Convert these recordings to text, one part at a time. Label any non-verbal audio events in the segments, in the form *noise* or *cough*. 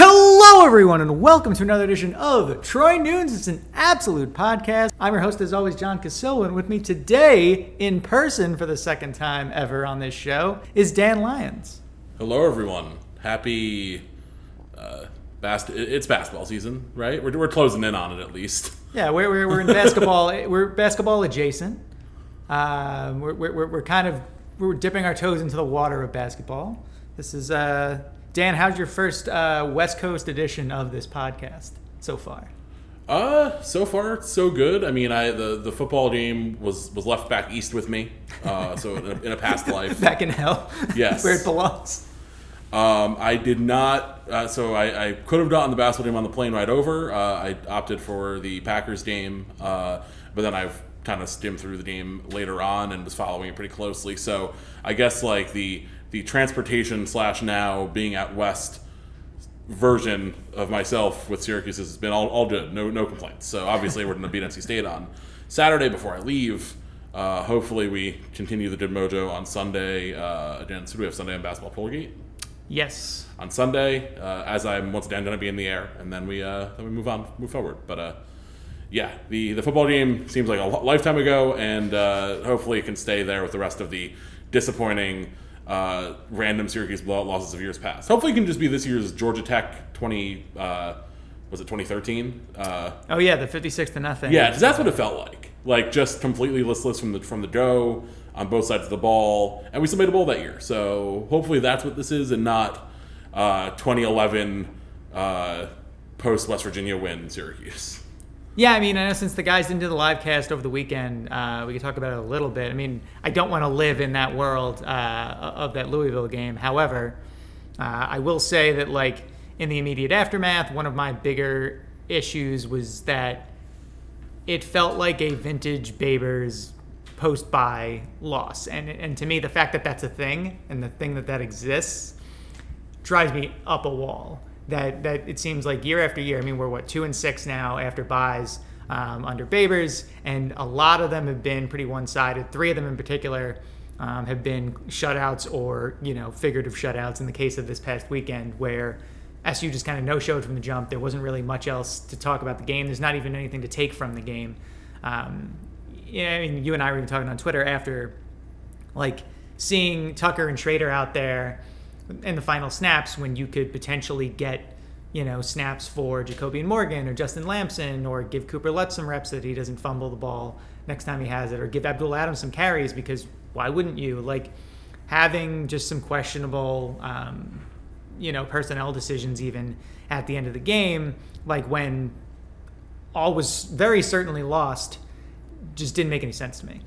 Hello, everyone, and welcome to another edition of Troy Nunes. It's an absolute podcast. I'm your host, as always, John Cassillo, and with me today, in person for the second time ever on this show, is Dan Lyons. Hello, everyone. Happy. Uh, bas- it's basketball season, right? We're, we're closing in on it at least. Yeah, we're, we're, we're in basketball. *laughs* we're basketball adjacent. Um, we're, we're, we're kind of we're dipping our toes into the water of basketball. This is uh, Dan. How's your first uh, West Coast edition of this podcast so far? Uh, so far so good. I mean, I the, the football game was was left back east with me. Uh, so in a, in a past *laughs* life, Back in hell, Yes. where it belongs. Um, I did not. Uh, so I, I could have gotten the basketball game on the plane right over. Uh, I opted for the Packers game, uh, but then I've kind of skimmed through the game later on and was following it pretty closely. So I guess like the the transportation slash now being at West version of myself with Syracuse has been all, all good. No no complaints. So obviously we're going to beat NC State on Saturday before I leave. Uh, hopefully we continue the good mojo on Sunday. Uh, again, so do we have Sunday on basketball Colgate? Yes. on Sunday, uh, as I'm once again going to be in the air, and then we uh, then we move on, move forward. But uh, yeah, the the football game seems like a lifetime ago, and uh, hopefully it can stay there with the rest of the disappointing uh, random Syracuse blowout losses of years past. Hopefully, it can just be this year's Georgia Tech twenty. Uh, was it 2013? Uh, Oh yeah, the fifty-six to nothing. yeah, that's what it felt like. Like just completely listless from the from the go on both sides of the ball, and we still made a bowl that year. So hopefully that's what this is, and not uh, 2011 uh, post West Virginia win Syracuse. Yeah, I mean, I know since the guys didn't do the live cast over the weekend, uh, we could talk about it a little bit. I mean, I don't want to live in that world uh, of that Louisville game. However, uh, I will say that, like, in the immediate aftermath, one of my bigger issues was that it felt like a vintage Babers post bye loss. And, and to me, the fact that that's a thing and the thing that that exists drives me up a wall. That that it seems like year after year. I mean, we're what two and six now after byes um, under Babers, and a lot of them have been pretty one-sided. Three of them in particular um, have been shutouts or you know figurative shutouts. In the case of this past weekend, where SU just kind of no-showed from the jump. There wasn't really much else to talk about the game. There's not even anything to take from the game. Um, yeah, I mean, you and I were even talking on Twitter after like seeing Tucker and Shrader out there in the final snaps when you could potentially get, you know, snaps for JaCobian Morgan or Justin Lamson or give Cooper Lutz some reps that he doesn't fumble the ball next time he has it or give Abdul Adams some carries because why wouldn't you? Like having just some questionable, um, you know, personnel decisions even at the end of the game, like when all was very certainly lost, just didn't make any sense to me.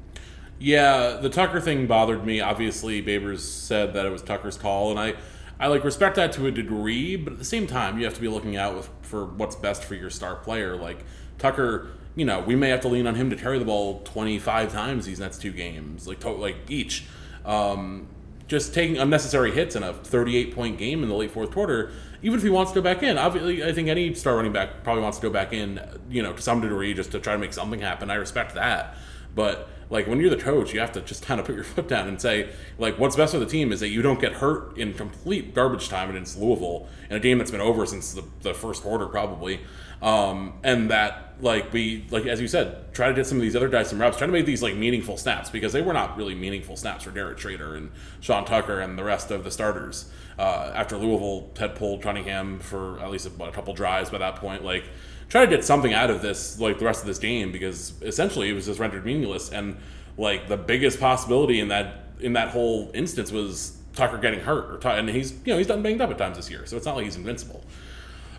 Yeah, the Tucker thing bothered me. Obviously, Babers said that it was Tucker's call, and I, I like respect that to a degree. But at the same time, you have to be looking out with, for what's best for your star player. Like Tucker, you know, we may have to lean on him to carry the ball 25 times these next two games, like to, like each. Um, just taking unnecessary hits in a 38 point game in the late fourth quarter. Even if he wants to go back in, obviously, I think any star running back probably wants to go back in, you know, to some degree, just to try to make something happen. I respect that, but like when you're the coach, you have to just kind of put your *laughs* foot down and say, like, what's best for the team is that you don't get hurt in complete garbage time against Louisville in a game that's been over since the, the first quarter probably, um, and that like we like as you said, try to get some of these other guys some reps, try to make these like meaningful snaps because they were not really meaningful snaps for Garrett Shrader and Sean Tucker and the rest of the starters. Uh, after Louisville had pulled Cunningham for at least a, a couple drives by that point, like try to get something out of this, like the rest of this game, because essentially it was just rendered meaningless. And like the biggest possibility in that in that whole instance was Tucker getting hurt, or and he's you know he's done banged up at times this year, so it's not like he's invincible.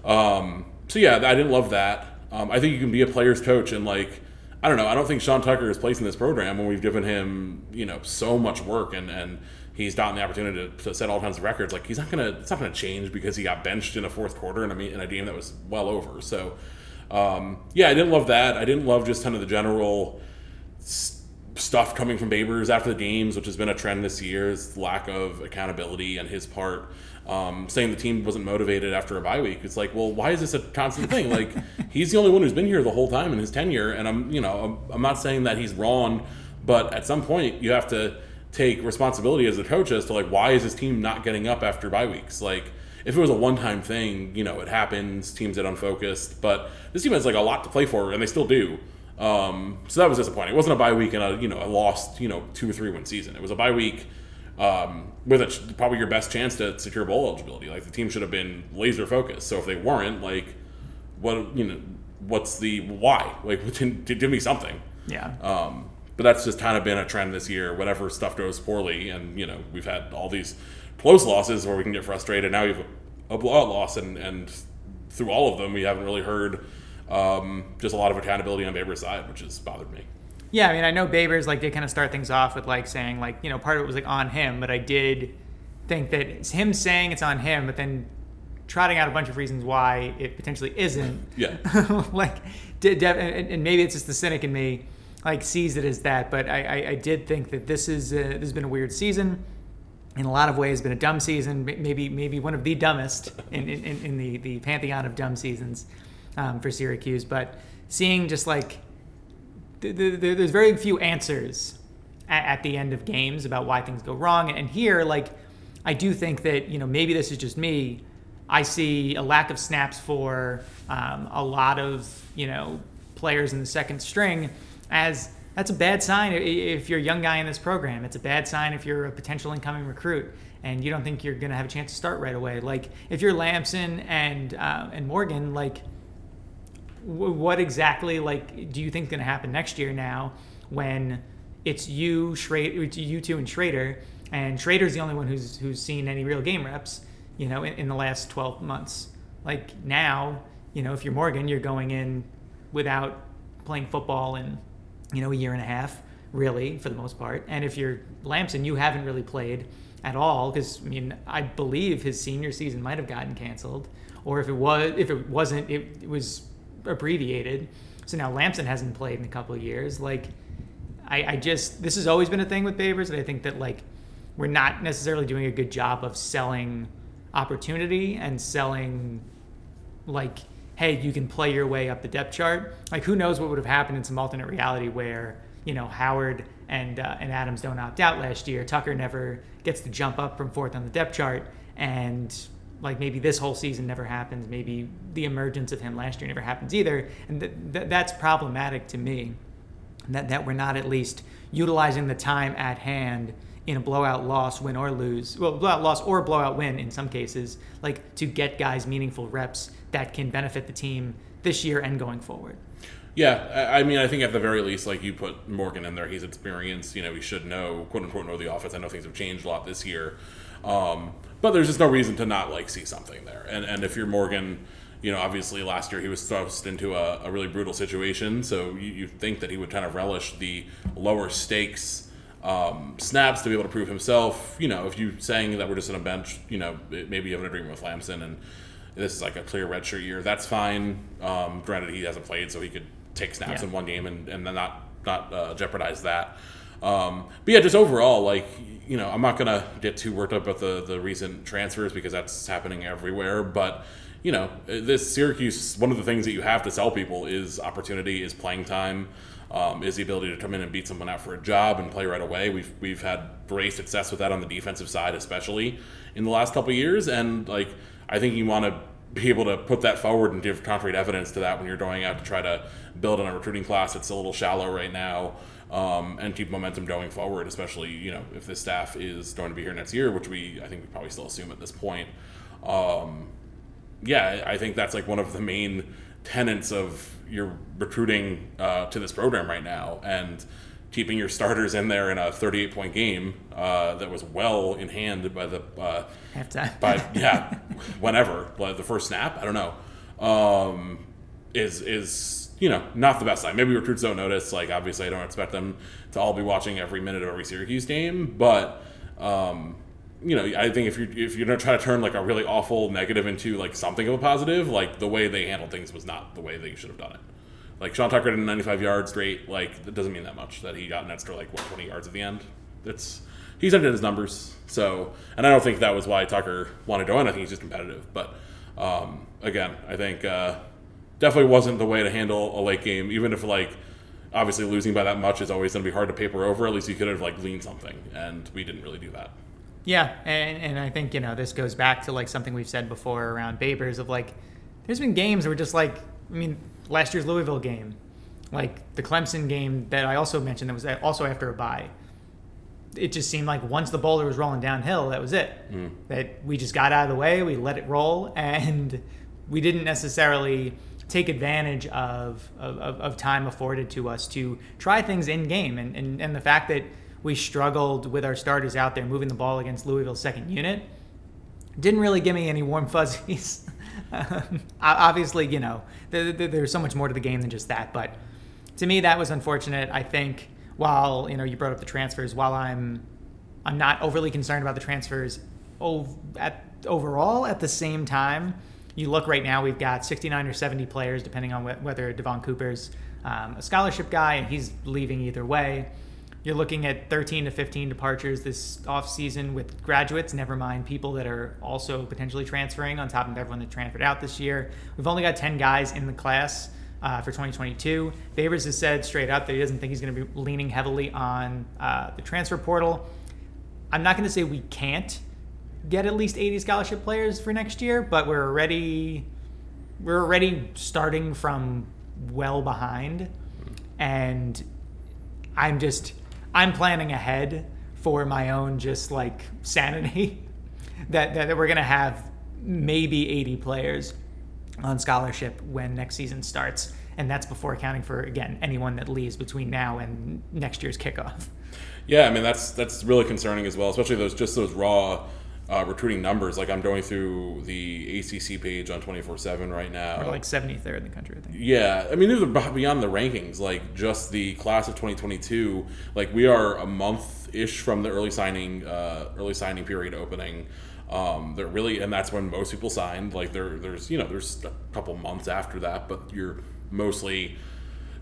Um, so yeah, I didn't love that. Um, I think you can be a player's coach and like I don't know. I don't think Sean Tucker is placing this program when we've given him you know so much work and and he's gotten the opportunity to, to set all kinds of records. Like he's not gonna it's not gonna change because he got benched in a fourth quarter in a in a game that was well over. So um, yeah, I didn't love that. I didn't love just kind of the general stuff coming from Babers after the games, which has been a trend this year, is lack of accountability on his part. Um, saying the team wasn't motivated after a bye week. It's like, well, why is this a constant thing? Like, *laughs* he's the only one who's been here the whole time in his tenure, and I'm, you know, I'm, I'm not saying that he's wrong, but at some point you have to take responsibility as a coach as to like, why is this team not getting up after bye weeks? Like, if it was a one-time thing, you know, it happens. Teams get unfocused, but this team has like a lot to play for, and they still do. Um, so that was disappointing. It wasn't a bye week and a you know a lost you know two or three win season. It was a bye week um, with a, probably your best chance to secure bowl eligibility. Like the team should have been laser focused. So if they weren't, like, what you know, what's the why? Like, *laughs* give me something. Yeah. Um, but that's just kind of been a trend this year. Whatever stuff goes poorly, and you know we've had all these close losses where we can get frustrated. Now you have a blowout loss, and and through all of them, we haven't really heard um, just a lot of accountability on Babers' side, which has bothered me. Yeah, I mean, I know Babers like did kind of start things off with like saying like you know part of it was like on him, but I did think that it's him saying it's on him, but then trotting out a bunch of reasons why it potentially isn't. Yeah. *laughs* like, and maybe it's just the cynic in me like sees it as that, but I, I, I did think that this is a, this has been a weird season. In a lot of ways, been a dumb season. Maybe maybe one of the dumbest in, in, in the, the pantheon of dumb seasons um, for Syracuse. But seeing just like the, the, the, there's very few answers at, at, the end of games about why things go wrong. And here, like, I do think that you know maybe this is just me. I see a lack of snaps for um, a lot of you know players in the second string as that's a bad sign if you're a young guy in this program. It's a bad sign if you're a potential incoming recruit and you don't think you're going to have a chance to start right away. Like if you're Lamson and uh, and Morgan, like what exactly like do you think is going to happen next year now when it's you, Shrader, you two, and Shrader, and Shrader's the only one who's who's seen any real game reps, you know, in, in the last 12 months. Like now, you know, if you're Morgan, you're going in without playing football in, you know, a year and a half, really, for the most part. And if you're Lamson, you haven't really played at all because I mean, I believe his senior season might have gotten canceled, or if it was, if it wasn't, it, it was abbreviated. So now Lamson hasn't played in a couple of years. Like, I, I just this has always been a thing with Babers, and I think that like we're not necessarily doing a good job of selling opportunity and selling like hey you can play your way up the depth chart. Like who knows what would have happened in some alternate reality where you know howard and uh, and adams don't opt out last year. Tucker never gets to jump up from fourth on the depth chart. And like maybe this whole season never happens. Maybe the emergence of him last year never happens either. And th- th- that's problematic to me. That, that we're not at least utilizing the time at hand in a blowout loss win or lose well blowout loss or blowout win in some cases like to get guys meaningful reps that can benefit the team this year and going forward yeah, I mean, I think at the very least, like you put Morgan in there, he's experienced. You know, he should know, quote unquote, know the offense. I know things have changed a lot this year. Um, but there's just no reason to not like see something there. And and if you're Morgan, you know, obviously last year he was thrust into a, a really brutal situation, so you, you, think that he would kind of relish the lower stakes um, snaps to be able to prove himself. You know, if you saying that we're just on a bench, you know, maybe you have an agreement with Lamson and this is like a clear redshirt year, that's fine. Um, granted, he hasn't played, so he could take snaps yeah. in one game and, and then not not uh, jeopardize that. Um, but yeah, just overall, like you know, I'm not gonna get too worked up about the the recent transfers because that's happening everywhere. But you know, this Syracuse, one of the things that you have to sell people is opportunity, is playing time. Um, is the ability to come in and beat someone out for a job and play right away. We've we've had great success with that on the defensive side, especially in the last couple years. And like I think you want to be able to put that forward and give concrete evidence to that when you're going out to try to build on a recruiting class that's a little shallow right now. Um, and keep momentum going forward, especially you know if the staff is going to be here next year, which we I think we probably still assume at this point. Um, yeah, I think that's like one of the main tenets of your recruiting uh, to this program right now, and keeping your starters in there in a 38 point game uh, that was well in hand by the uh, halftime. by yeah, whenever like the first snap. I don't know. Um, is is you know not the best time. Maybe recruits don't notice. Like obviously, I don't expect them to all be watching every minute of every Syracuse game, but. Um, you know, I think if you're if you're gonna try to turn like a really awful negative into like something of a positive, like the way they handled things was not the way they should have done it. Like Sean Tucker did 95 yards great. Like it doesn't mean that much that he got an extra like what 20 yards at the end. It's he's under his numbers. So, and I don't think that was why Tucker wanted to win. I think he's just competitive. But um, again, I think uh, definitely wasn't the way to handle a late game. Even if like obviously losing by that much is always going to be hard to paper over. At least you could have like leaned something, and we didn't really do that. Yeah, and, and I think you know this goes back to like something we've said before around Babers of like, there's been games where just like I mean last year's Louisville game, like the Clemson game that I also mentioned that was also after a bye. It just seemed like once the boulder was rolling downhill, that was it. Mm. That we just got out of the way, we let it roll, *laughs* and we didn't necessarily take advantage of, of, of time afforded to us to try things in game. And, and, and the fact that we struggled with our starters out there moving the ball against Louisville's second unit didn't really give me any warm *laughs* fuzzies. *laughs* um, obviously, you know, there's so much more to the game than just that. But to me, that was unfortunate. I think while you know you brought up the transfers, while I'm I'm not overly concerned about the transfers at overall, at the same time, you look right now, we've got 69 or 70 players, depending on whether Devon Cooper's um, a scholarship guy and he's leaving either way. You're looking at 13 to 15 departures this offseason with graduates, never mind people that are also potentially transferring on top of everyone that transferred out this year. We've only got 10 guys in the class uh, for 2022. Babers has said straight up that he doesn't think he's going to be leaning heavily on uh, the transfer portal. I'm not going to say we can't get at least 80 scholarship players for next year, but we're already we're already starting from well behind and I'm just I'm planning ahead for my own just like sanity *laughs* that, that we're going to have maybe 80 players on scholarship when next season starts. And that's before accounting for, again, anyone that leaves between now and next year's kickoff. Yeah, I mean, that's that's really concerning as well, especially those just those raw uh, recruiting numbers. Like I'm going through the ACC page on 24/7 right now. We're like 73rd in the country, I think. Yeah, I mean, these are beyond the rankings. Like just the class of 2022. Like we are a month ish from the early signing uh, early signing period opening. Um, they're really, and that's when most people signed. Like there, there's you know, there's a couple months after that, but you're mostly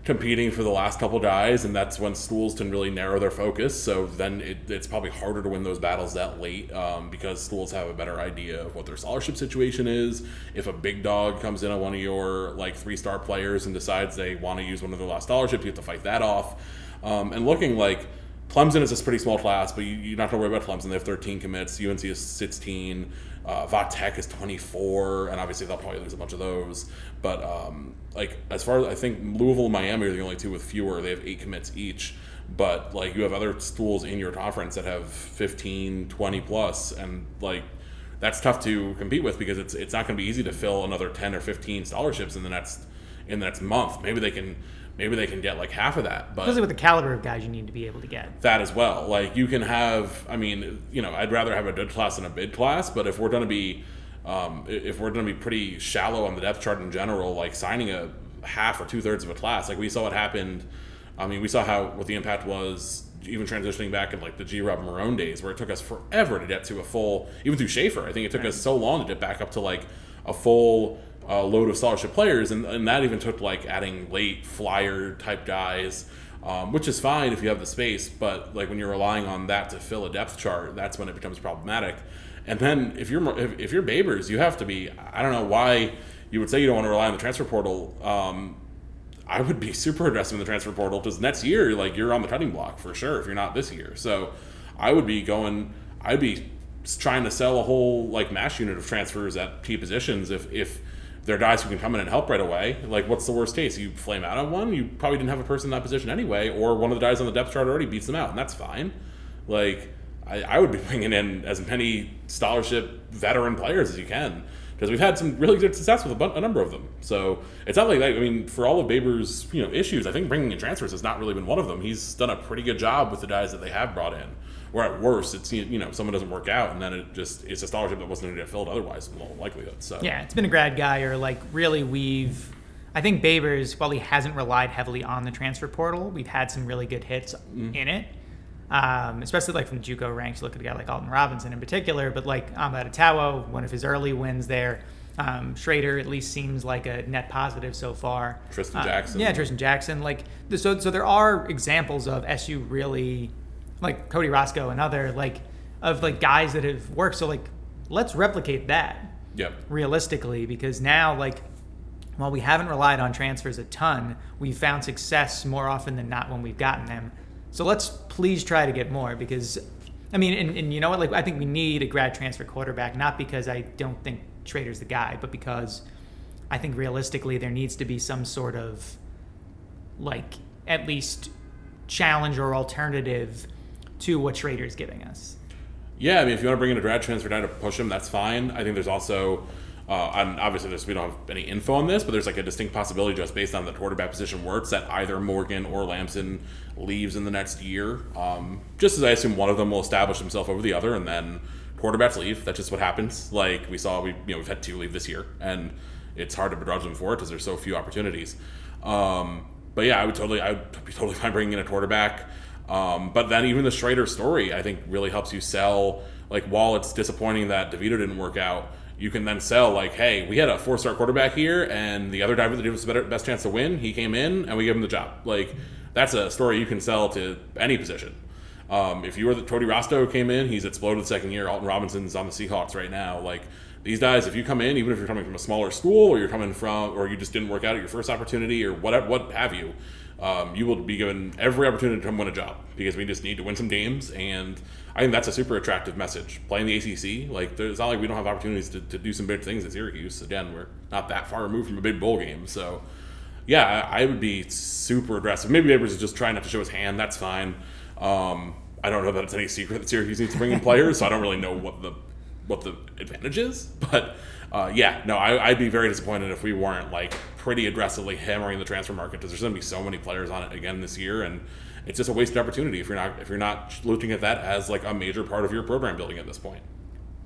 competing for the last couple guys, and that's when schools can really narrow their focus. So then it, it's probably harder to win those battles that late um, because schools have a better idea of what their scholarship situation is. If a big dog comes in on one of your like three star players and decides they want to use one of their last scholarships, you have to fight that off. Um, and looking like Clemson is a pretty small class, but you, are not going to worry about Clemson. They have 13 commits. UNC is 16. Uh, Va Tech is 24, and obviously they'll probably lose a bunch of those. But um, like as far as I think Louisville and Miami are the only two with fewer. They have eight commits each. But like you have other schools in your conference that have 15, 20 plus, and like that's tough to compete with because it's it's not going to be easy to fill another 10 or 15 scholarships in the next in the next month. Maybe they can maybe they can get like half of that. But especially with the caliber of guys you need to be able to get that as well. Like you can have, I mean, you know, I'd rather have a good class than a bid class, but if we're going to be, um, if we're going to be pretty shallow on the depth chart in general, like signing a half or two thirds of a class, like we saw what happened. I mean, we saw how what the impact was even transitioning back in like the G Rob Marrone days, where it took us forever to get to a full, even through Shafer. I think it took right. us so long to get back up to like a full uh, load of scholarship players, and, and that even took like adding late flyer type guys, um, which is fine if you have the space. But like when you're relying on that to fill a depth chart, that's when it becomes problematic. And then if you're if, if you're Babers, you have to be. I don't know why you would say you don't want to rely on the transfer portal. Um, I would be super aggressive in the transfer portal because next year, like you're on the cutting block for sure if you're not this year. So I would be going. I'd be trying to sell a whole like mash unit of transfers at key positions if if they're guys who can come in and help right away. Like, what's the worst case? You flame out on one, you probably didn't have a person in that position anyway, or one of the guys on the depth chart already beats them out, and that's fine. Like, I, I would be *laughs* bringing in as many scholarship veteran players as you can because we've had some really good success with a, bu- a, number of them. So it's not like that. I mean, for all of Baber's you know issues, I think bringing in transfers has not really been one of them. He's done a pretty good job with the guys that they have brought in. Or at worst, it's you know someone doesn't work out, and then it just it's a scholarship that wasn't going to get filled otherwise in all likelihood. So yeah, it's been a grad guy or like really we've. I think Babers, while he hasn't relied heavily on the transfer portal, we've had some really good hits mm. in it. Um, especially like from the JUCO ranks. You look at a guy like Alton Robinson in particular, but like Amad Atawo, one of his early wins there. Um, Shrader at least seems like a net positive so far. Tristan uh, Jackson. Yeah, Tristan Jackson. Like so, so there are examples of SU really like Cody Roscoe and other like of like guys that have worked. So like let's replicate that. Yep. Realistically, because now like while we haven't relied on transfers a ton, we've found success more often than not when we've gotten them. So let's please try to get more because I mean, and, and you know what? Like, I think we need a grad transfer quarterback, not because I don't think Shrader's the guy, but because I think realistically there needs to be some sort of like at least challenge or alternative to what Shrader's giving us. Yeah, I mean, if you want to bring in a grad transfer guy to push him, that's fine. I think there's also, uh, and obviously there's, we don't have any info on this, but there's like a distinct possibility just based on the quarterback position works that either Morgan or Lamson leaves in the next year. Um, just as I assume one of them will establish himself over the other, and then quarterbacks leave. That's just what happens. Like we saw, we you know we've had two leave this year, and it's hard to begrudge them for it because there's so few opportunities. Um, but yeah, I would totally, I would be totally *laughs* fine bringing in a quarterback. Um, but then even the Shrader story, I think, really helps you sell. Like, while it's disappointing that DeVito didn't work out, you can then sell like, hey, we had a four-star quarterback here, and the other driver that gave us the better, best chance to win, he came in, and we gave him the job. Like, that's a story you can sell to any position. Um, if you were the Cody Roscoe came in, he's exploded the second year. Alton Robinson's on the Seahawks right now. Like these guys, if you come in, even if you're coming from a smaller school or you're coming from, or you just didn't work out at your first opportunity or whatever, what have you, um, you will be given every opportunity to come win a job because we just need to win some games. And I think that's a super attractive message. Playing the ACC, like it's not like we don't have opportunities to, to do some big things at Syracuse. Again, we're not that far removed from a big bowl game, so yeah, I, would be super aggressive. Maybe Babers is just trying not to show his hand. That's fine. Um, I don't know that it's any secret that Syracuse needs to bring in players, so I don't really know what the what the advantage is. But uh, yeah, no, I, would be very disappointed if we weren't like pretty aggressively hammering the transfer market because there's going to be so many players on it again this year, and it's just a wasted opportunity if you're not if you're not looking at that as like a major part of your program building at this point.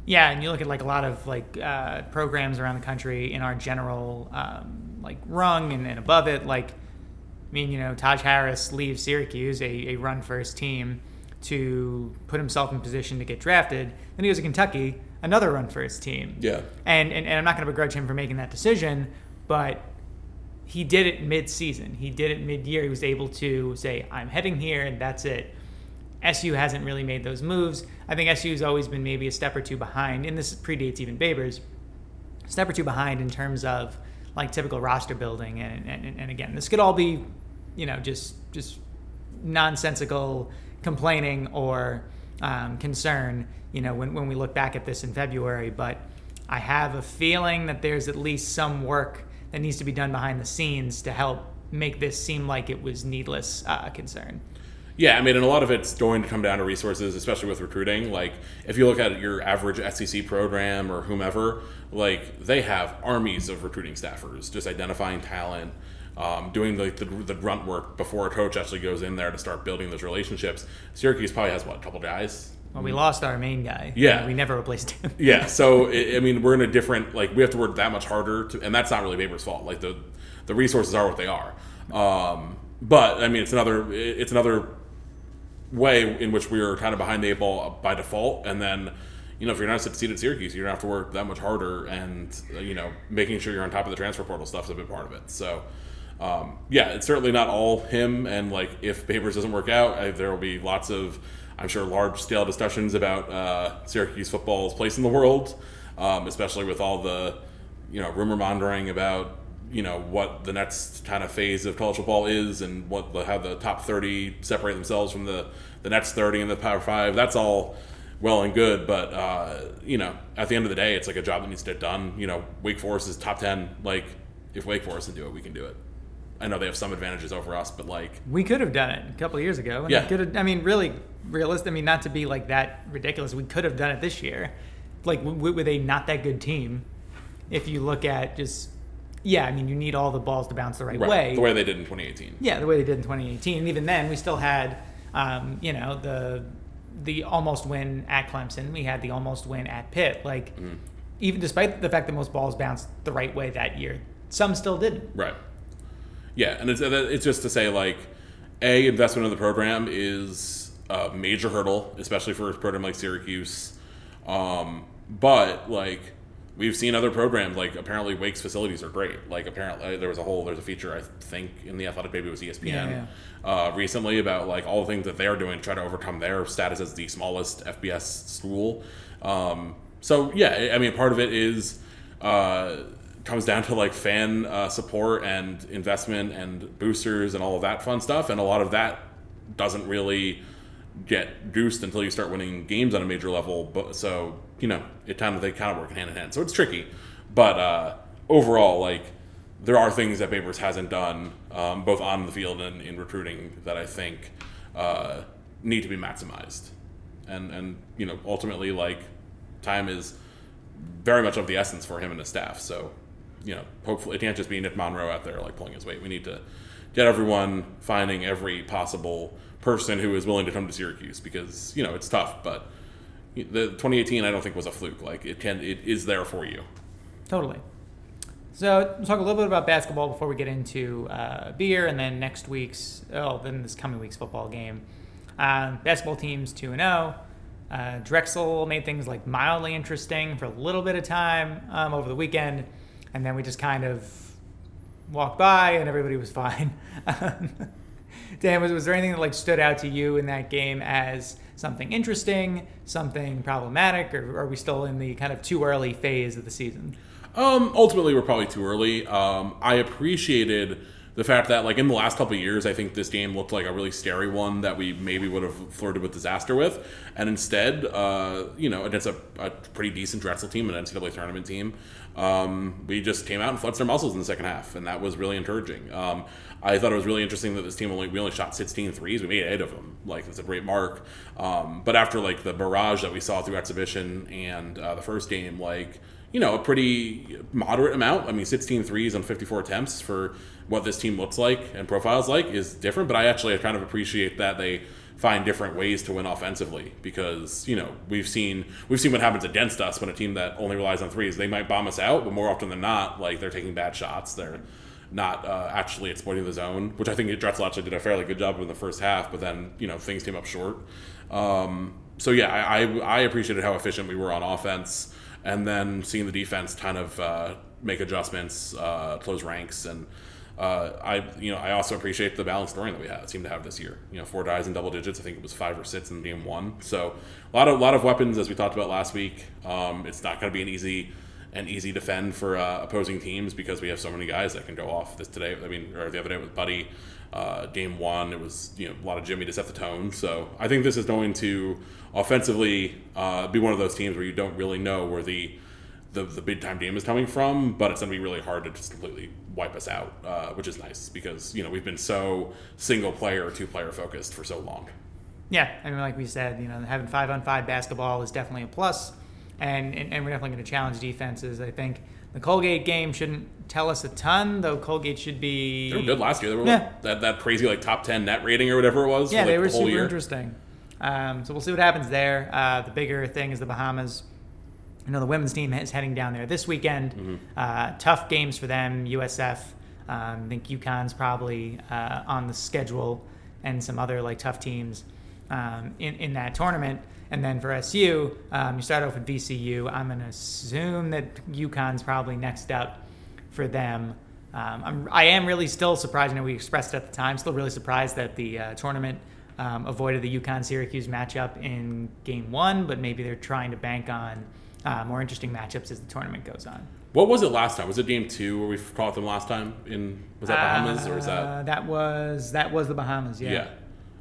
Yeah, and you look at like a lot of like uh, programs around the country in our general um, like rung and, and, above it. Like, I mean, you know, Taj Harris leaves Syracuse, a, a run first team, to put himself in position to get drafted. Then he goes to Kentucky, another run first team. Yeah. And and, and I'm not going to begrudge him for making that decision, but he did it mid-season. He did it mid-year. He was able to say, "I'm heading here, and that's it." SU hasn't really made those moves. I think SU's always been maybe a step or two behind, and this predates even Babers, a step or two behind in terms of like typical roster building. And, and, and again, this could all be, you know, just just nonsensical complaining or um, concern, you know, when, when we look back at this in February. But I have a feeling that there's at least some work that needs to be done behind the scenes to help make this seem like it was needless uh, concern. Yeah, I mean, and a lot of it's going to come down to resources, especially with recruiting. Like, if you look at your average SEC program or whomever, like, they have armies of recruiting staffers just identifying talent, um, doing the, the, the, grunt work before a coach actually goes in there to start building those relationships. Syracuse probably has, what, a couple guys? Well, we lost our main guy. Yeah. We never replaced him. *laughs* yeah. So, I mean, we're in a different, like, we have to work that much harder, to, and that's not really Baber's fault. Like, the, the resources are what they are. Um, but, I mean, it's another, it's another way in which we are kind of behind the eight ball by default, and then you know if you're not succeeded at Syracuse, you're gonna have to work that much harder, and uh, you know making sure you're on top of the transfer portal stuff is a big part of it. So. Um, yeah, it's certainly not all him. And like, if Babers doesn't work out, I, there will be lots of, I'm sure, large scale discussions about uh, Syracuse football's place in the world, um, especially with all the, you know, rumor mongering about you know what the next kind of phase of college football is and what the, how the top 30 separate themselves from the the next 30 and the power five. That's all well and good but uh, you know at the end of the day it's like a job that needs to get done. You know wake forest is top 10 like if wake forest can do it we can do it i know they have some advantages over us but like We could have done it a couple of years ago. And Yeah. Could have, I mean, really realistic. I mean, not to be like that ridiculous. We could have done it this year, like with a not that good team. If you look at just, yeah, I mean, you need all the balls to bounce the right, right, way. the way they did in 2018 Yeah, the way they did in 2018. And even then, we still had, um, you know, the the almost win at Clemson. We had the almost win at Pitt. Like, even despite the fact that most balls bounced the right way that year, some still didn't. Right. Yeah, and it's it's just to say like, a investment in the program is a major hurdle, especially for a program like Syracuse. Um, but like we've seen other programs like apparently Wake's facilities are great. Like apparently there was a whole there's a feature I think in the Athletic maybe it was ESPN Yeah, Uh, recently about like all the things that they're doing to try to overcome their status as the smallest FBS school. Um, so yeah, I I mean part of it is. Uh, comes down to like fan uh, support and investment and boosters and all of that fun stuff and a lot of that doesn't really get goosed until you start winning games on a major level but so you know it kind of they kind of work hand in hand so it's tricky but uh, overall like there are things that Babers hasn't done um, both on the field and in recruiting that I think uh, need to be maximized and and you know ultimately like time is very much of the essence for him and his staff. So, you know, hopefully it can't just be Nick Monroe out there like pulling his weight. We need to get everyone finding every possible person who is willing to come to Syracuse because you know it's tough. But the 2018 I don't think was a fluke. Like it can, it is there for you. Totally. So we'll talk a little bit about basketball before we get into uh, beer, and then next week's oh, then this coming week's football game. Um, basketball teams two and zero. Uh, Drexel made things like mildly interesting for a little bit of time um, over the weekend, and then we just kind of walked by and everybody was *laughs* fine. Dan, was, was there anything that like stood out to you in that game as something interesting, something problematic, or are we still in the kind of too early phase of the season? Um, ultimately, we're probably too early. Um, I appreciated the fact that, like, in the last couple of years, I think this game looked like a really scary one that we maybe would have flirted with disaster with. And instead, uh, you know, against a, a pretty decent Drexel team, an NCAA tournament team, um, we just came out and flexed our muscles in the second half, and that was really encouraging. Um, I thought it was really interesting that this team only we only shot 16 threes. We made eight of them. Like it's a great mark. Um, but after like the barrage that we saw through exhibition and uh, the first game, like you know, a pretty moderate amount. I mean, 16 threes on 54 attempts for what this team looks like and profiles like is different. But I actually kind of appreciate that they find different ways to win offensively because you know we've seen we've seen what happens against us when a team that only relies on threes they might bomb us out, but more often than not, like they're taking bad shots. They're not uh, actually exploiting the zone, which I think Drexel actually did a fairly good job in the first half. But then you know things came up short. Um, so yeah, I, I I appreciated how efficient we were on offense and then seeing the defense kind of uh, make adjustments, uh, close ranks, and uh, I you know I also appreciate the balanced scoring that we had seem to have this year. You know, four guys in double digits. I think it was five or six in game one. So a lot of lot of weapons as we talked about last week. Um, it's not going to be an easy an easy defend for uh, opposing teams because we have so many guys that can go off. This today, I mean, or the other day with Buddy. Uh, game one, it was you know a lot of Jimmy to set the tone. So I think this is going to offensively uh, be one of those teams where you don't really know where the the, the big time game is coming from, but it's going to be really hard to just completely wipe us out, uh, which is nice because you know we've been so single player, two player focused for so long. Yeah, I mean, like we said, you know, having five on five basketball is definitely a plus, and and, and we're definitely going to challenge defenses. I think the Colgate game shouldn't tell us a ton, though. Colgate should be. They were good last year. They were Yeah. that that crazy like top ten net rating or whatever it was. Yeah, for, like, they were the whole super year. interesting. Um, so we'll see what happens there. Uh, the bigger thing is the Bahamas. You know, the women's team is heading down there this weekend. Mm-hmm. Uh, tough games for them. USF. Um, I think UConn's probably uh, on the schedule, and some other like tough teams um, in in that tournament. And then for SU, um, you start off with VCU. I'm going to assume that UConn's probably next up for them. Um, I'm, I am really still surprised. I know we expressed it at the time. Still really surprised that the uh, tournament um, avoided the UConn Syracuse matchup in game one, but maybe they're trying to bank on uh, more interesting matchups as the tournament goes on. What was it last time? Was it game two where we caught them last time? In was that Bahamas or was Uh, that? that was that was the Bahamas. Yeah.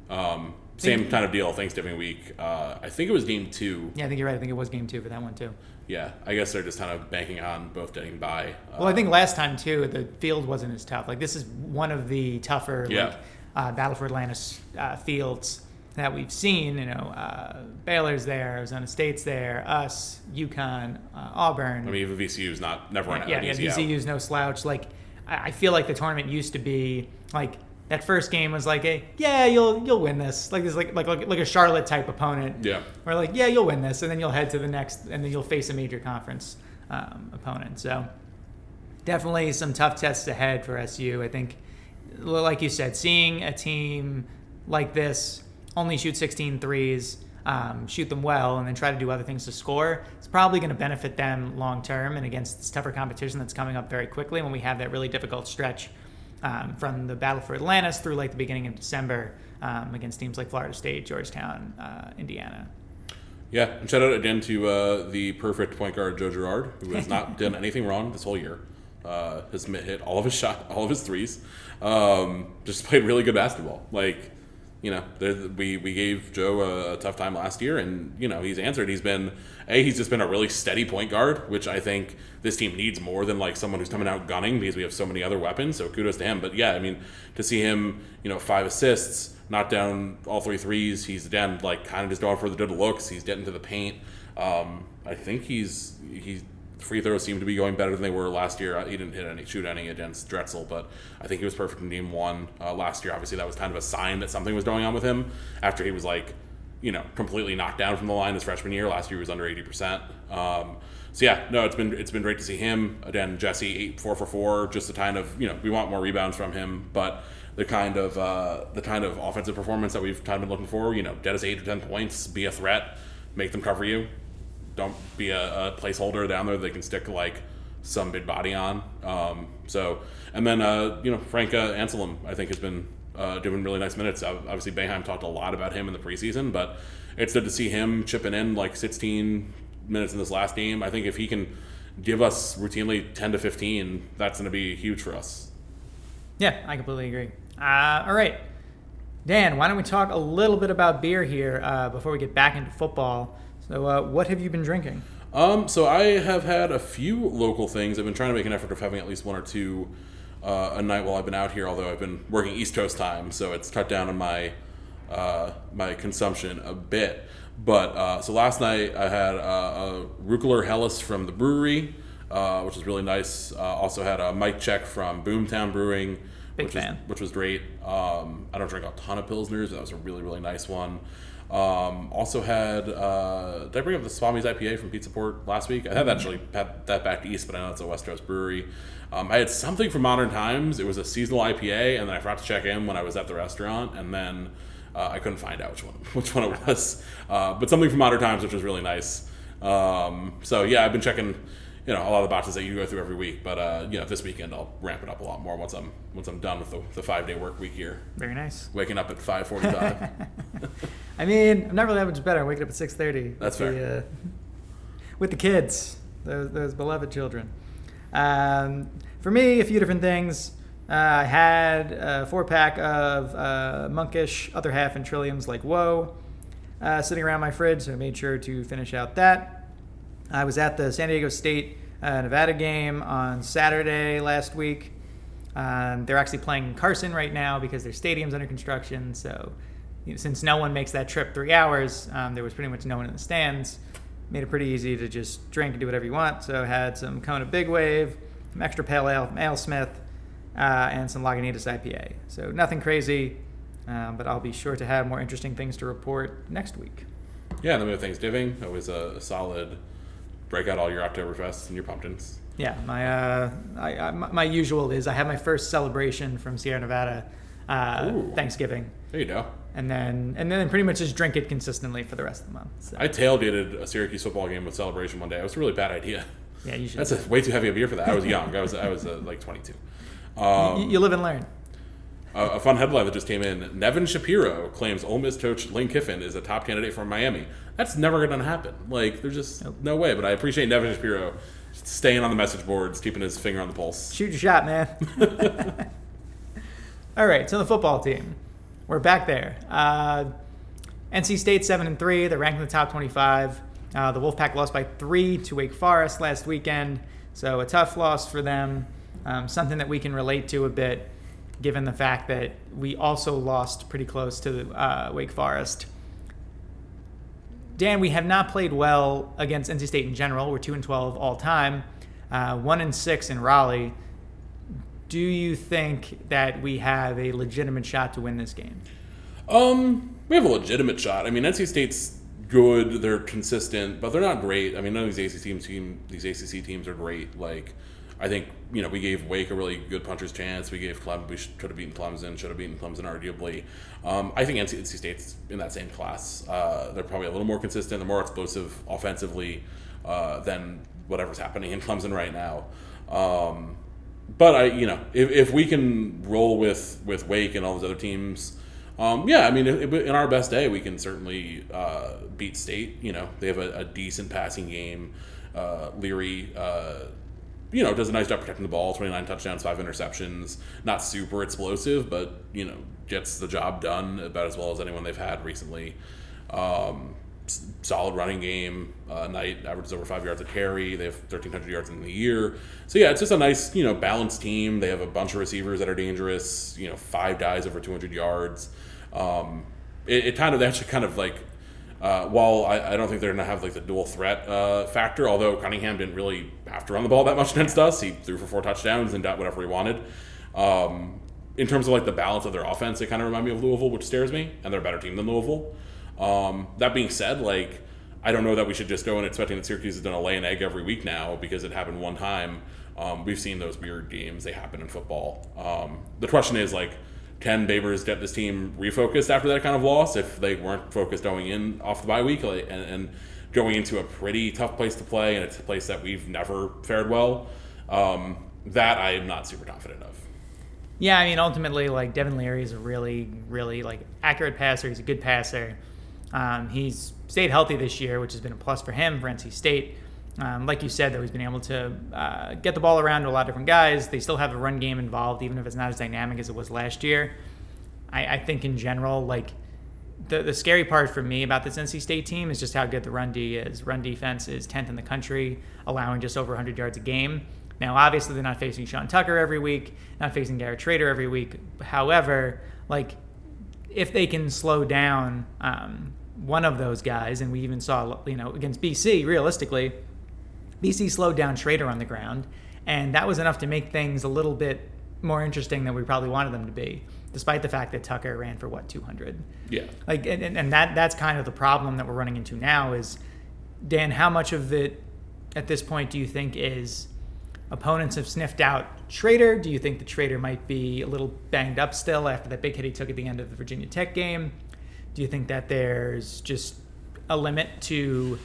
Yeah. Um, same kind of deal. Thanksgiving week. Uh, I think it was game two. Yeah, I think you're right. I think it was game two for that one too. Yeah. I guess they're just kind of banking on both getting by. Uh, Well, I think last time too, the field wasn't as tough. Like this is one of the tougher Yeah. like, uh, Battle for Atlantis uh, fields that we've seen. You know, uh, Baylor's there, Arizona State's there, us, UConn, uh, Auburn. I mean, even VCU's not never an, yeah, yeah, easy out. VCU's no slouch. Like I, I feel like the tournament used to be like that first game was like a yeah you'll you'll win this like this like like like, like a Charlotte type opponent. Yeah. Or like yeah you'll win this and then you'll head to the next and then you'll face a major conference um, opponent. So definitely some tough tests ahead for SU. I think, like you said, seeing a team like this only shoot 16 threes, um, shoot them well, and then try to do other things to score, it's probably going to benefit them long term and against this tougher competition that's coming up very quickly when we have that really difficult stretch um, from the battle for Atlantis through like the beginning of December um, against teams like Florida State, Georgetown, uh, Indiana. Yeah, and shout out again to uh, the perfect point guard Joe Girard, who has not *laughs* done anything wrong this whole year. Uh, has hit all of his shot, all of his threes. Um, just played really good basketball. Like, you know, we we gave Joe a, a tough time last year, and you know he's answered. He's been a he's just been a really steady point guard, which I think this team needs more than like someone who's coming out gunning because we have so many other weapons. So kudos to him. But yeah, I mean, to see him, you know, five assists, knock down all three threes. He's again like kind of just going for the good looks. He's getting to the paint. Um, I think he's he's free throws seem to be going better than they were last year. He didn't hit any shoot any against Drexel, but I think he was perfect in game one uh, last year. Obviously, that was kind of a sign that something was going on with him after he was like, you know, completely knocked down from the line his freshman year. Last year he was under eighty percent. Um, so yeah, no, it's been it's been great to see him again. Jesse eight four for four, just the kind of you know we want more rebounds from him, but the kind of uh, the kind of offensive performance that we've kind of been looking for. You know, get us eight or ten points, be a threat, make them cover you don't be a, a placeholder down there they can stick like some big body on. Um, so, and then uh, you know Franca Anselm, I think has been uh, doing really nice minutes. Obviously, Boeheim talked a lot about him in the preseason, but it's good to see him chipping in like 16 minutes in this last game. I think if he can give us routinely 10 to 15, that's going to be huge for us. Yeah, I completely agree. Uh, all right. Dan, why don't we talk a little bit about beer here uh, before we get back into football? So, uh, what have you been drinking? Um, so I have had a few local things. I've been trying to make an effort of having at least one or two uh, a night while I've been out here. Although I've been working East Coast time, so it's cut down on my uh, my consumption a bit. But uh, so last night I had uh, a Rucoler Hellas from the brewery, uh, which was really nice. Uh, also had a mic check from Boomtown Brewing, Big which fan. was which was great. Um, I don't drink a ton of pilsners. That was a really really nice one. Um, also had uh, did I bring up the Swami's IPA from Pizza Port last week? I had actually had that back east, but I know it's a West Coast brewery. Um, I had something from Modern Times. It was a seasonal IPA, and then I forgot to check in when I was at the restaurant, and then uh, I couldn't find out which one *laughs* which one it was. Uh, but something from Modern Times, which was really nice. Um, so yeah, I've been checking you know a lot of the boxes that you go through every week. But uh, you know this weekend I'll ramp it up a lot more once I'm once I'm done with the, the five day work week here. Very nice. Waking up at five forty five. *laughs* I mean, I'm not really that much better. I'm waking up at 6:30. That's with The, uh, with the kids, those, those beloved children. Um, for me, a few different things. Uh, I had a four pack of uh, monkish, other half in trilliums like Whoa, uh, sitting around my fridge, so I made sure to finish out that. I was at the San Diego State uh, Nevada game on Saturday last week. Um, they're actually playing Carson right now because their stadium's under construction. So, you know, since no one makes that trip three hours, um, there was pretty much no one in the stands. Made it pretty easy to just drink and do whatever you want. So, I had some Kona Big Wave, some extra pale ale from AleSmith, uh, and some Lagunitas IPA. So, nothing crazy, um, but I'll be sure to have more interesting things to report next week. Yeah, and then we have Thanksgiving. Always a solid break out all your Oktoberfests and your pumpkins. Yeah, my uh, I, I, my usual is I have my first celebration from Sierra Nevada uh, Thanksgiving, There you go. and then and then pretty much just drink it consistently for the rest of the month. So, I tailgated a Syracuse football game with celebration one day. It was a really bad idea. yeah, you should. That's a, way too heavy a beer for that. I was young. I was I was uh, like 22. *laughs* you, you live and learn. A, a fun headline that just came in: Nevin Shapiro claims Ole Miss coach Lane Kiffin is a top candidate for Miami. That's never going to happen. Like, there's just no way. But I appreciate Nevin Shapiro staying on the message boards, keeping his finger on the pulse. Shoot your shot, man. *laughs* All right, so the football team, we're back there. Uh, NC State seven and three. They're ranked in the top twenty-five. Uh, the Wolfpack lost by three to Wake Forest last weekend, so a tough loss for them. Um, something that we can relate to a bit, given the fact that we also lost pretty close to uh, Wake Forest. Dan, we have not played well against NC State in general. We're two and twelve all time, uh, one and six in Raleigh. Do you think that we have a legitimate shot to win this game? Um, we have a legitimate shot. I mean, NC State's good. They're consistent, but they're not great. I mean, none of these ACC teams, these ACC teams are great. Like, I think you know we gave Wake a really good puncher's chance. We gave Clem. We should have beaten Clemson. Should have beaten Clemson arguably. Um, I think NC, NC, State's in that same class. Uh, they're probably a little more consistent. They're more explosive offensively uh, than whatever's happening in Clemson right now. Um, but I, you know, if, if we can roll with with Wake and all those other teams. Um, yeah, I mean, in our best day, we can certainly uh, beat State. You know, they have a, a decent passing game. Uh, Leary, uh, you know, does a nice job protecting the ball. Twenty nine touchdowns, five interceptions. Not super explosive, but you know, gets the job done about as well as anyone they've had recently. Um, solid running game. Uh, Knight averages over five yards a carry. They have 1,300 yards in the year. So yeah, it's just a nice, you know, balanced team. They have a bunch of receivers that are dangerous. You know, five guys over 200 yards. Um, it, it, kind of they actually kind of like. Uh, while I, I, don't think they're to have like the dual threat uh, factor, although Cunningham didn't really have to run the ball that much against us, he threw for four touchdowns and got whatever he wanted. Um, in terms of like the balance of their offense, they kind of remind me of Louisville, which scares me, and they're a better team than Louisville. Um, that being said, like I don't know that we should just go in expecting that Syracuse is going to lay an egg every week now because it happened one time. Um, we've seen those weird games; they happen in football. Um, the question is like, can Babers get this team refocused after that kind of loss if they weren't focused going in off the bye week and, and, going into a pretty tough place to play and it's a place that we've never fared well? Um, that I am not super confident of. Yeah, I mean, ultimately, like Devin Leary is a really, really like accurate passer. He's a good passer. Um, he's stayed healthy this year, which has been a plus for him for NC State. Um, like you said, though, he's been able to uh, get the ball around to a lot of different guys. They still have a run game involved, even if it's not as dynamic as it was last year. I, I think in general, like the, the scary part for me about this NC State team is just how good the run D is. Run defense is 10th in the country, allowing just over 100 yards a game. Now, obviously, they're not facing Sean Tucker every week, not facing Garrett Shrader every week. However, like if they can slow down um, one of those guys, and we even saw, you know, against BC, realistically, BC slowed down Shrader on the ground, and that was enough to make things a little bit more interesting than we probably wanted them to be, despite the fact that Tucker ran for what 200. Yeah. Like, and, and that that's kind of the problem that we're running into now is, Dan, how much of it at this point do you think is opponents have sniffed out Shrader? Do you think the Shrader might be a little banged up still after that big hit he took at the end of the Virginia Tech game? Do you think that there's just a limit to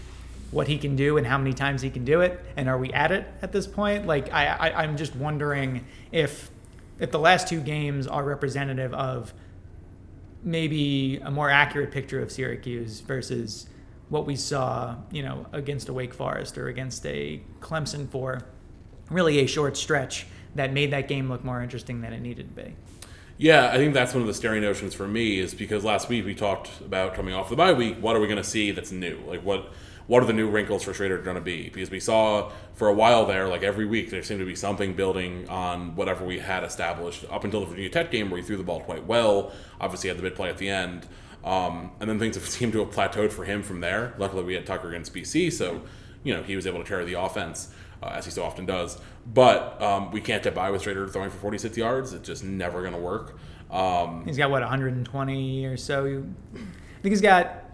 what he can do and how many times he can do it? And are we at it at this point? Like I, I I'm just wondering if if the last two games are representative of maybe a more accurate picture of Syracuse versus what we saw, you know, against a Wake Forest or against a Clemson for really a short stretch that made that game look more interesting than it needed to be. Yeah, I think that's one of the staring notions for me is because last week we talked about coming off the bye week. What are we going to see that's new? Like what what are the new wrinkles for Shrader going to be? Because we saw for a while there, like every week, there seemed to be something building on whatever we had established up until the Virginia Tech game where he threw the ball quite well. Obviously, had the big play at the end. Um, and then things *laughs* have seemed to have plateaued for him from there. Luckily, we had Tucker against BC, so you know he was able to carry the offense uh, as he so often does. But um, we can't get by with Shrader throwing for 46 yards. It's just never going to work. Um, he's got what 120 or so. I think he's got.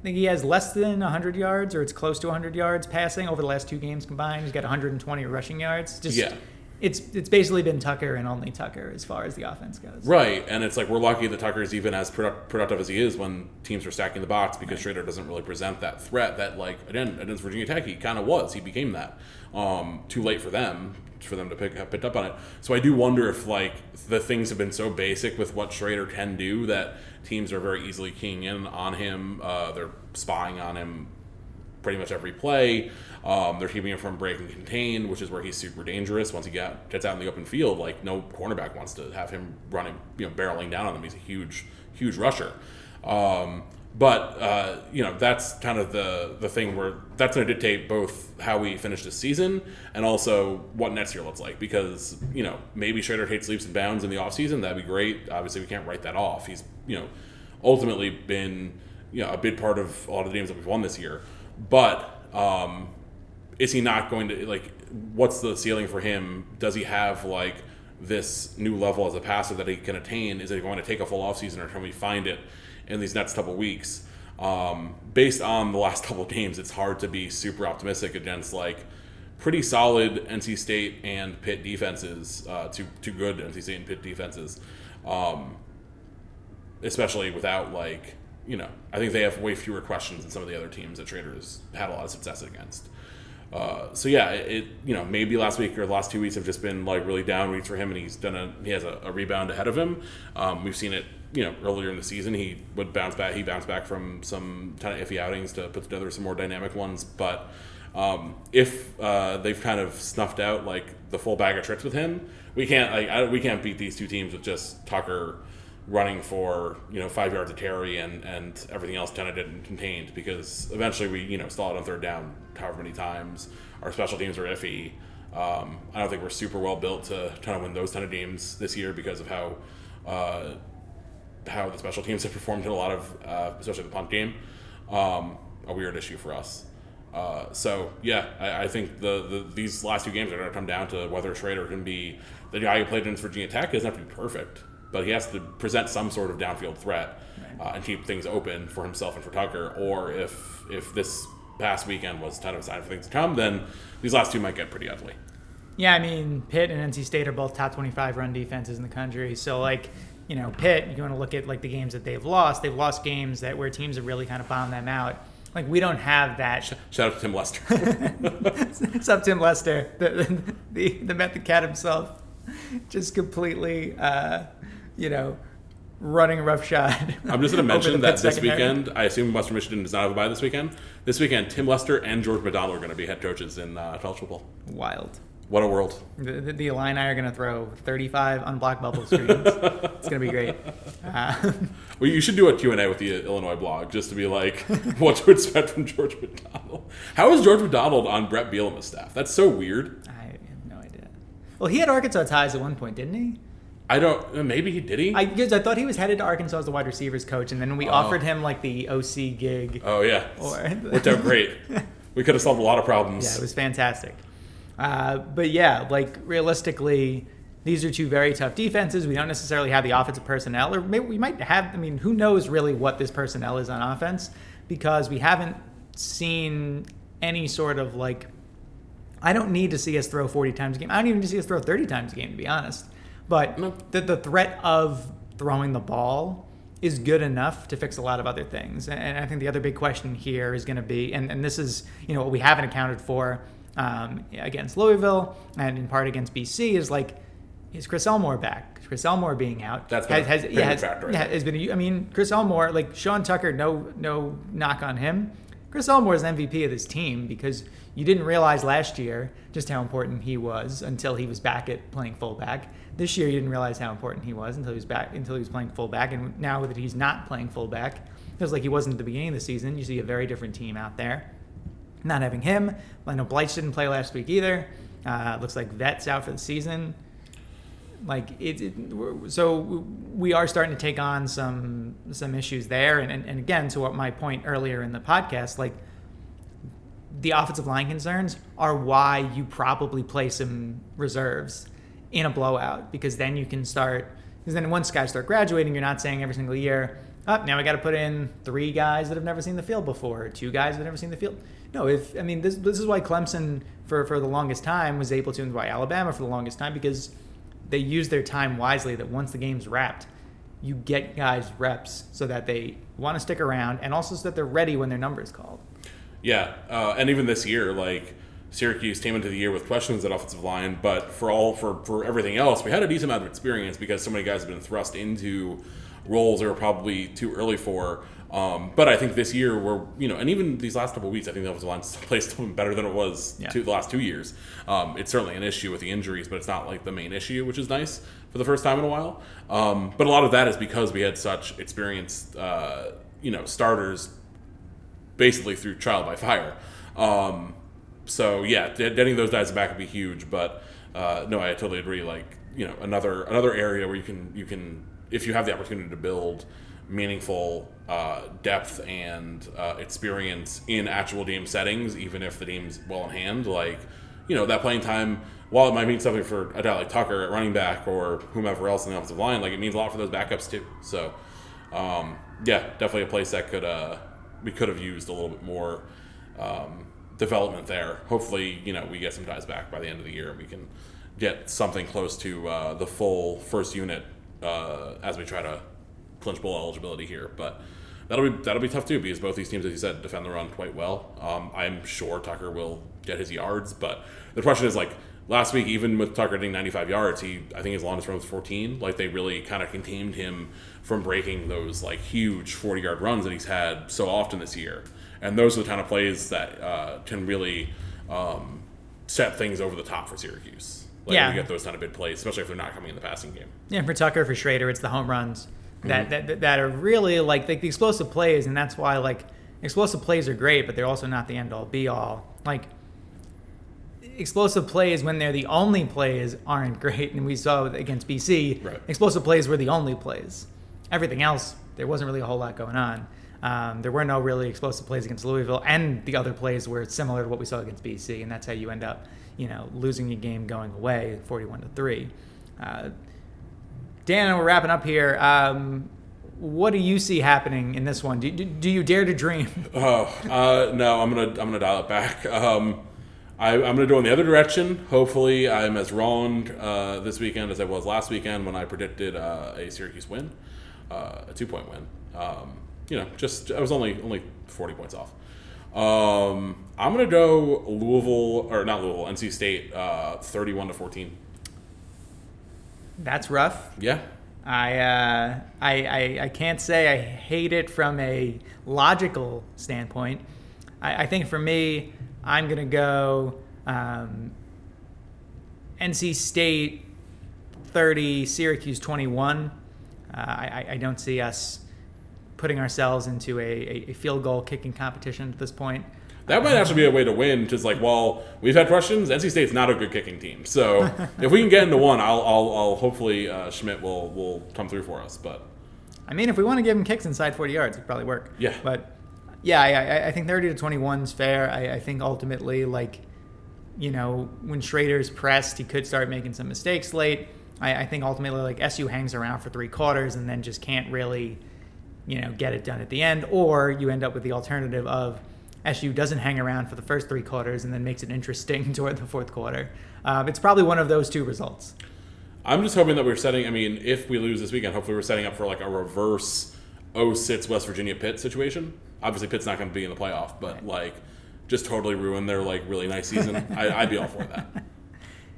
I think he has less than 100 yards, or it's close to 100 yards passing over the last two games combined. He's got 120 rushing yards. Just yeah it's it's basically been Tucker and only Tucker as far as the offense goes. Right, and it's like we're lucky that Tucker is even as product, productive as he is when teams are stacking the box because right. Shrader doesn't really present that threat that like again against Virginia Tech he kind of was he became that. Um, too late for them for them to pick have picked up on it. So I do wonder if like the things have been so basic with what Shrader can do that teams are very easily keying in on him. Uh, they're spying on him pretty much every play. Um, they're keeping him from breaking contain, which is where he's super dangerous. Once he get, gets out in the open field, like no cornerback wants to have him running, you know, barreling down on them. He's a huge, huge rusher. Um, but uh, you know that's kind of the the thing where that's going to dictate both how we finish this season and also what next year looks like. Because you know maybe Shrader takes leaps and bounds in the offseason that'd be great. Obviously we can't write that off. He's you know ultimately been you know a big part of a lot of the games that we've won this year. But um, is he not going to like what's the ceiling for him? Does he have like this new level as a passer that he can attain? Is he going to take a full offseason or can we find it in these next couple weeks. Um, based on the last *laughs* couple games, it's hard to be super optimistic against like pretty solid NC State and Pitt defenses, uh, two two good NC State and Pitt defenses, um, especially without like you know I think they have way fewer questions than some of the other teams that Shrader's had a lot of success against. Uh, so yeah, it you know maybe last week or last two weeks have just been like really down weeks for him, and he's done a he has a, a rebound ahead of him. Um, we've seen it you know earlier in the season he would bounce back. He bounced back from some kind of iffy outings to put together some more dynamic ones. But um, if uh, they've kind of snuffed out like the full bag of tricks with him, we can't like I, we can't beat these two teams with just Tucker running for you know five yards of carry and and everything else kind of didn't contained because eventually we you know stalled on third down however many times. Our special teams are iffy. Um, I don't think we're super well built to kind of win those kind of games this year because of how uh, how the special teams have performed in a lot of, uh, especially the punt game, um, a weird issue for us. Uh, so yeah, I, I think the, the, these last two games are going to come down to whether Shrader can be the guy who played against Virginia Tech. He doesn't have to be perfect, but he has to present some sort of downfield threat uh, and keep things open for himself and for Tucker. Or if if this past weekend was kind of a sign for things to come, then these last two might get pretty ugly. Yeah, I mean, Pitt and NC State are both top 25 run defenses in the country. So, like, you know, Pitt, you want to look at like the games that they've lost. They've lost games that where teams have really kind of bombed them out. Like we don't have that. Shout out to Tim Lester. *laughs* What's up, Tim Lester, the the, the method cat himself, just completely, uh, you know, running roughshod. I'm just going *laughs* to mention that this weekend, I assume Western Michigan does not have a bye this weekend. This weekend, Tim Lester and George McDonald are going to be head coaches in uh, college football. Wild. What a world. The, the, the Illini are going to throw 35 unblocked bubble screens. it's going to be great. *laughs* Uh, well, you should do a Q&A with the Illinois blog just to be like, *laughs* what to expect from George McDonald. How is George McDonald on Brett Bielema's staff? That's so weird. I have no idea. Well, he had Arkansas ties at one point, didn't he? I don't. Maybe he did he? I I thought he was headed to Arkansas as the wide receivers coach, and then we oh. offered him like the OC gig. Oh yeah, or, worked out great. *laughs* we could have solved a lot of problems. Yeah, it was fantastic. Uh, but yeah, like realistically, these are two very tough defenses. We don't necessarily have the offensive personnel, or maybe we might have. I mean, who knows really what this personnel is on offense because we haven't seen any sort of like. I don't need to see us throw 40 times a game. I don't even need to see us throw 30 times a game, to be honest. But no. the, the threat of throwing the ball is good enough to fix a lot of other things. And I think the other big question here is going to be, and, and this is you know what we haven't accounted for um, against Louisville and in part against BC is like, is Chris Elmore back? Chris Elmore being out that's has, has, yeah, has, factor, yeah, has been. A, I mean, Chris Elmore, like Sean Tucker, no no knock on him. Chris Elmore is MVP of this team because you didn't realize last year just how important he was until he was back at playing fullback. This year, you didn't realize how important he was until he was back until he was playing fullback, and now that he's not playing fullback, feels like he wasn't at the beginning of the season. You see a very different team out there not having him. I know Bleich didn't play last week either. Uh, looks like Vet's out for the season. Like it, it, so we are starting to take on some some issues there, and, and, and again to what my point earlier in the podcast, like the offensive line concerns are why you probably play some reserves in a blowout because then you can start because then once guys start graduating, you're not saying every single year, oh, now we got to put in three guys that have never seen the field before, two guys that have never seen the field no, if I mean this, this is why Clemson for for the longest time was able to, and why Alabama for the longest time because they use their time wisely. That once the game's wrapped, you get guys reps so that they want to stick around, and also so that they're ready when their number is called. Yeah, uh, and even this year, like Syracuse came into the year with questions at offensive line, but for all for for everything else, we had a decent amount of experience because so many guys have been thrust into roles that were probably too early for Um, but I think this year we're you know, and even these last couple of weeks, I think the offensive played still better than it was Yeah. two, the last two years. Um, it's certainly an issue with the injuries, but it's not like the main issue, which is nice for the first time in a while. Um, but a lot of that is because we had such experienced, uh, you know, starters basically through trial by fire. Um, so yeah, getting those guys back would be huge. But uh, no, I totally agree. Like you know, another another area where you can you can if you have the opportunity to build meaningful uh, depth and uh, experience in actual game settings, even if the game's well in hand, like you know that playing time. While it might mean something for a guy like Tucker at running back or whomever else in the offensive line, like it means a lot for those backups too. So, um, yeah, definitely a place that could uh, we could have used a little bit more um, development there. Hopefully, you know, we get some guys back by the end of the year and we can get something close to uh, the full first unit uh, as we try to clinch bowl eligibility here. But that'll be that'll be tough too because both these teams, as you said, defend the run quite well. Um, I'm sure Tucker will get his yards, but the question is like last week, even with Tucker getting 95 yards, he I think his longest run was 14. Like they really kind of contained him from breaking those like huge 40 yard runs that he's had so often this year. And those are the kind of plays that uh, can really um, set things over the top for Syracuse. Like Yeah. you get those kind of big plays, especially if they're not coming in the passing game. Yeah, for Tucker, for Shrader, it's the home runs that, that, that, that are really like, like the explosive plays, and that's why like explosive plays are great, but they're also not the end all be all. Like explosive plays when they're the only plays aren't great, and we saw against BC, Right. explosive plays were the only plays. Everything else, there wasn't really a whole lot going on. Um, there were no really explosive plays against Louisville, and the other plays were similar to what we saw against BC, and that's how you end up, you know, losing a game going away, forty-one to three. Uh, Dan, we're wrapping up here. Um, what do you see happening in this one? Do, do, do you dare to dream? *laughs* Oh uh, no, I'm gonna I'm gonna dial it back. Um, I, I'm gonna go in the other direction. Hopefully, I'm as wrong uh, this weekend as I was last weekend when I predicted uh, a Syracuse win, uh, a two point win. Um, you know, just I was only only 40 points off. Um, I'm gonna go Louisville or not Louisville, NC State, uh, 31 to 14. That's rough. Yeah, I, uh, I, I, I can't say I hate it from a logical standpoint. I, I think for me, I'm going to go um, NC State 30, Syracuse 21. Uh, I, I- I don't see us putting ourselves into a, a, field goal kicking competition at this point. That might actually be a way to win, Just like while we've had questions, NC State's not a good kicking team. So *laughs* if we can get into one, I'll, I'll, I'll hopefully uh, Szmyt will will come through for us. But I mean, if we want to give him kicks inside 40 yards, it'd probably work. Yeah. But yeah, I, I, I think 30 to 21 is fair. I, I think ultimately, like, you know, when Shrader's pressed, he could start making some mistakes late. I, I think ultimately, like, SU hangs around for three quarters and then just can't really, you know, get it done at the end. Or you end up with the alternative of SU doesn't hang around for the first three quarters and then makes it interesting *laughs* toward the fourth quarter. Um, it's probably one of those two results. I'm just hoping that we're setting. I mean, if we lose this weekend, hopefully we're setting up for like a reverse 06 West Virginia Pitt situation. Obviously, Pitt's not going to be in the playoff, but like just totally ruin their like really nice season. *laughs* I, I'd be all for that. *laughs*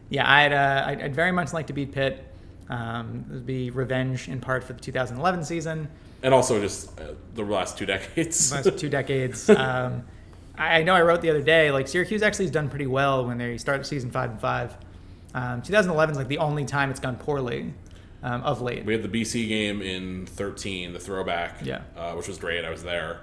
Yeah, I'd, uh, I'd, I'd very much like to beat Pitt. Um, it would be revenge in part for the 2011 season, And also just uh, the last two decades. *laughs* last two decades. *laughs* Um, I know I wrote the other day, like Syracuse actually has done pretty well when they start season five and five. Um, 2011 is like the only time it's gone poorly um, of late. We had the BC game in 13, the throwback, Yeah. uh, which was great. I was there.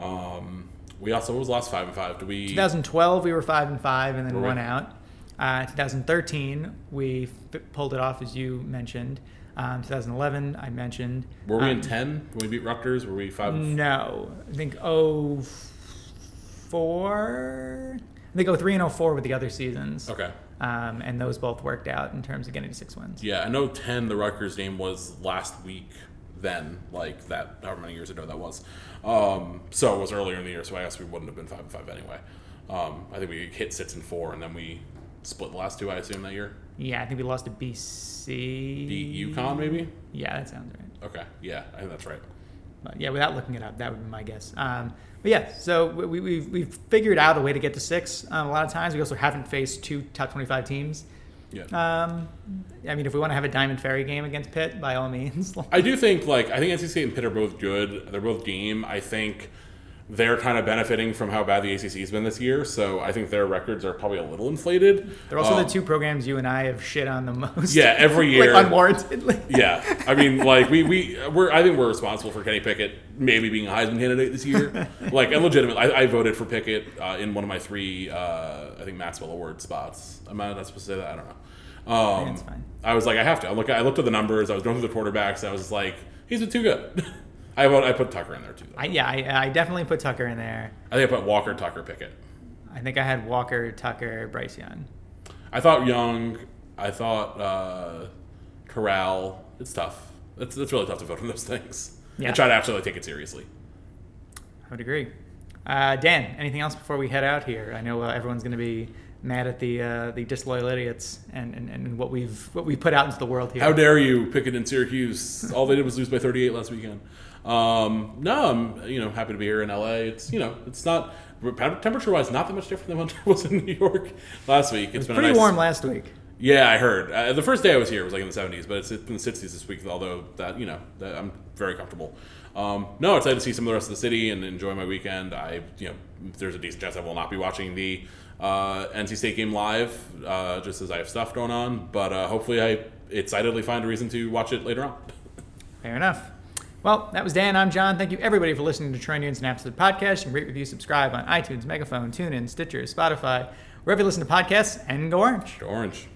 Um, we also what was last five and five? Did we? 2012 we were five and five and then one out. Uh, 2013 we f- pulled it off as you mentioned. Um, 2011 I mentioned. Were we in Um, 10 when we beat Rutgers? Were we five? No, I think oh four. I think oh three and oh four with the other seasons. Okay. Um, and those both worked out in terms of getting to six wins. Yeah, I know 10, the Rutgers game was last week then, like that, however many years ago that was. Um, so it was earlier in the year, so I guess we wouldn't have been 5 and 5 anyway. Um, I think we hit 6 and 4, and then we split the last two, I assume, that year. Yeah, I think we lost to BC. Beat UConn, maybe? Yeah, that sounds right. Okay, yeah, I think that's right. But yeah, without looking it up, that would be my guess. Um, but yeah, so we, we've, we've figured out a way to get to six um, a lot of times. We also haven't faced two top 25 teams Yeah. Um, I mean, if we want to have a Diamond Ferri game against Pitt, by all means. *laughs* I do think like I think NC State and Pitt are both good. They're both game. I think they're kind of benefiting from how bad the ACC has been this year. So I think their records are probably a little inflated. They're also Um, the two programs you and I have shit on the most. Yeah, every *laughs* year. like unwarrantedly. *laughs* Yeah, I mean, like we we we're I think we're responsible for Kenny Pickett maybe being a Heisman candidate this year. *laughs* like, and legitimate, I, I voted for Pickett uh, in one of my three uh, I think Maxwell Award spots. Am I not supposed to say that? I don't know. Um, fine. I was like, I have to. I look, I looked at the numbers. I was going through the quarterbacks. I was like, he's been too good. I vote, I put Tucker in there too. Though. I, yeah, I, I definitely put Tucker in there. I think I put Walker, Tucker, Pickett. I think I had Walker, Tucker, Bryce Young. I thought Young. I thought uh, Corral. It's tough. It's, it's really tough to vote on those things. Yeah. And try to actually like, take it seriously. I would agree. Uh, Dan, anything else before we head out here? I know uh, everyone's going to be mad at the uh, the disloyal idiots and, and, and what we've what we put out into the world here. How dare you, Pickett and Syracuse? All they did was lose by 38 last weekend. Um, no, I'm you know happy to be here in LA. It's you know it's not temperature wise not that much different than *laughs* when I was in New York last week. It's been Pretty nice, warm last week. Yeah, I heard. Uh, the first day I was here was like in the 70s, but it's in the 60s this week. Although that you know that I'm very comfortable. Um, no, excited to see some of the rest of the city and enjoy my weekend. I you know there's a decent chance I will not be watching the uh, NC State game live, uh, just as I have stuff going on. But uh, hopefully I excitedly find a reason to watch it later on. *laughs* Fair enough. Well, that was Dan. I'm John. Thank you everybody for listening to Nunes and Absolute Podcast. You can rate, review, subscribe on iTunes, Megaphone, TuneIn, Stitcher, Spotify, wherever you listen to podcasts, and go orange. Go Orange.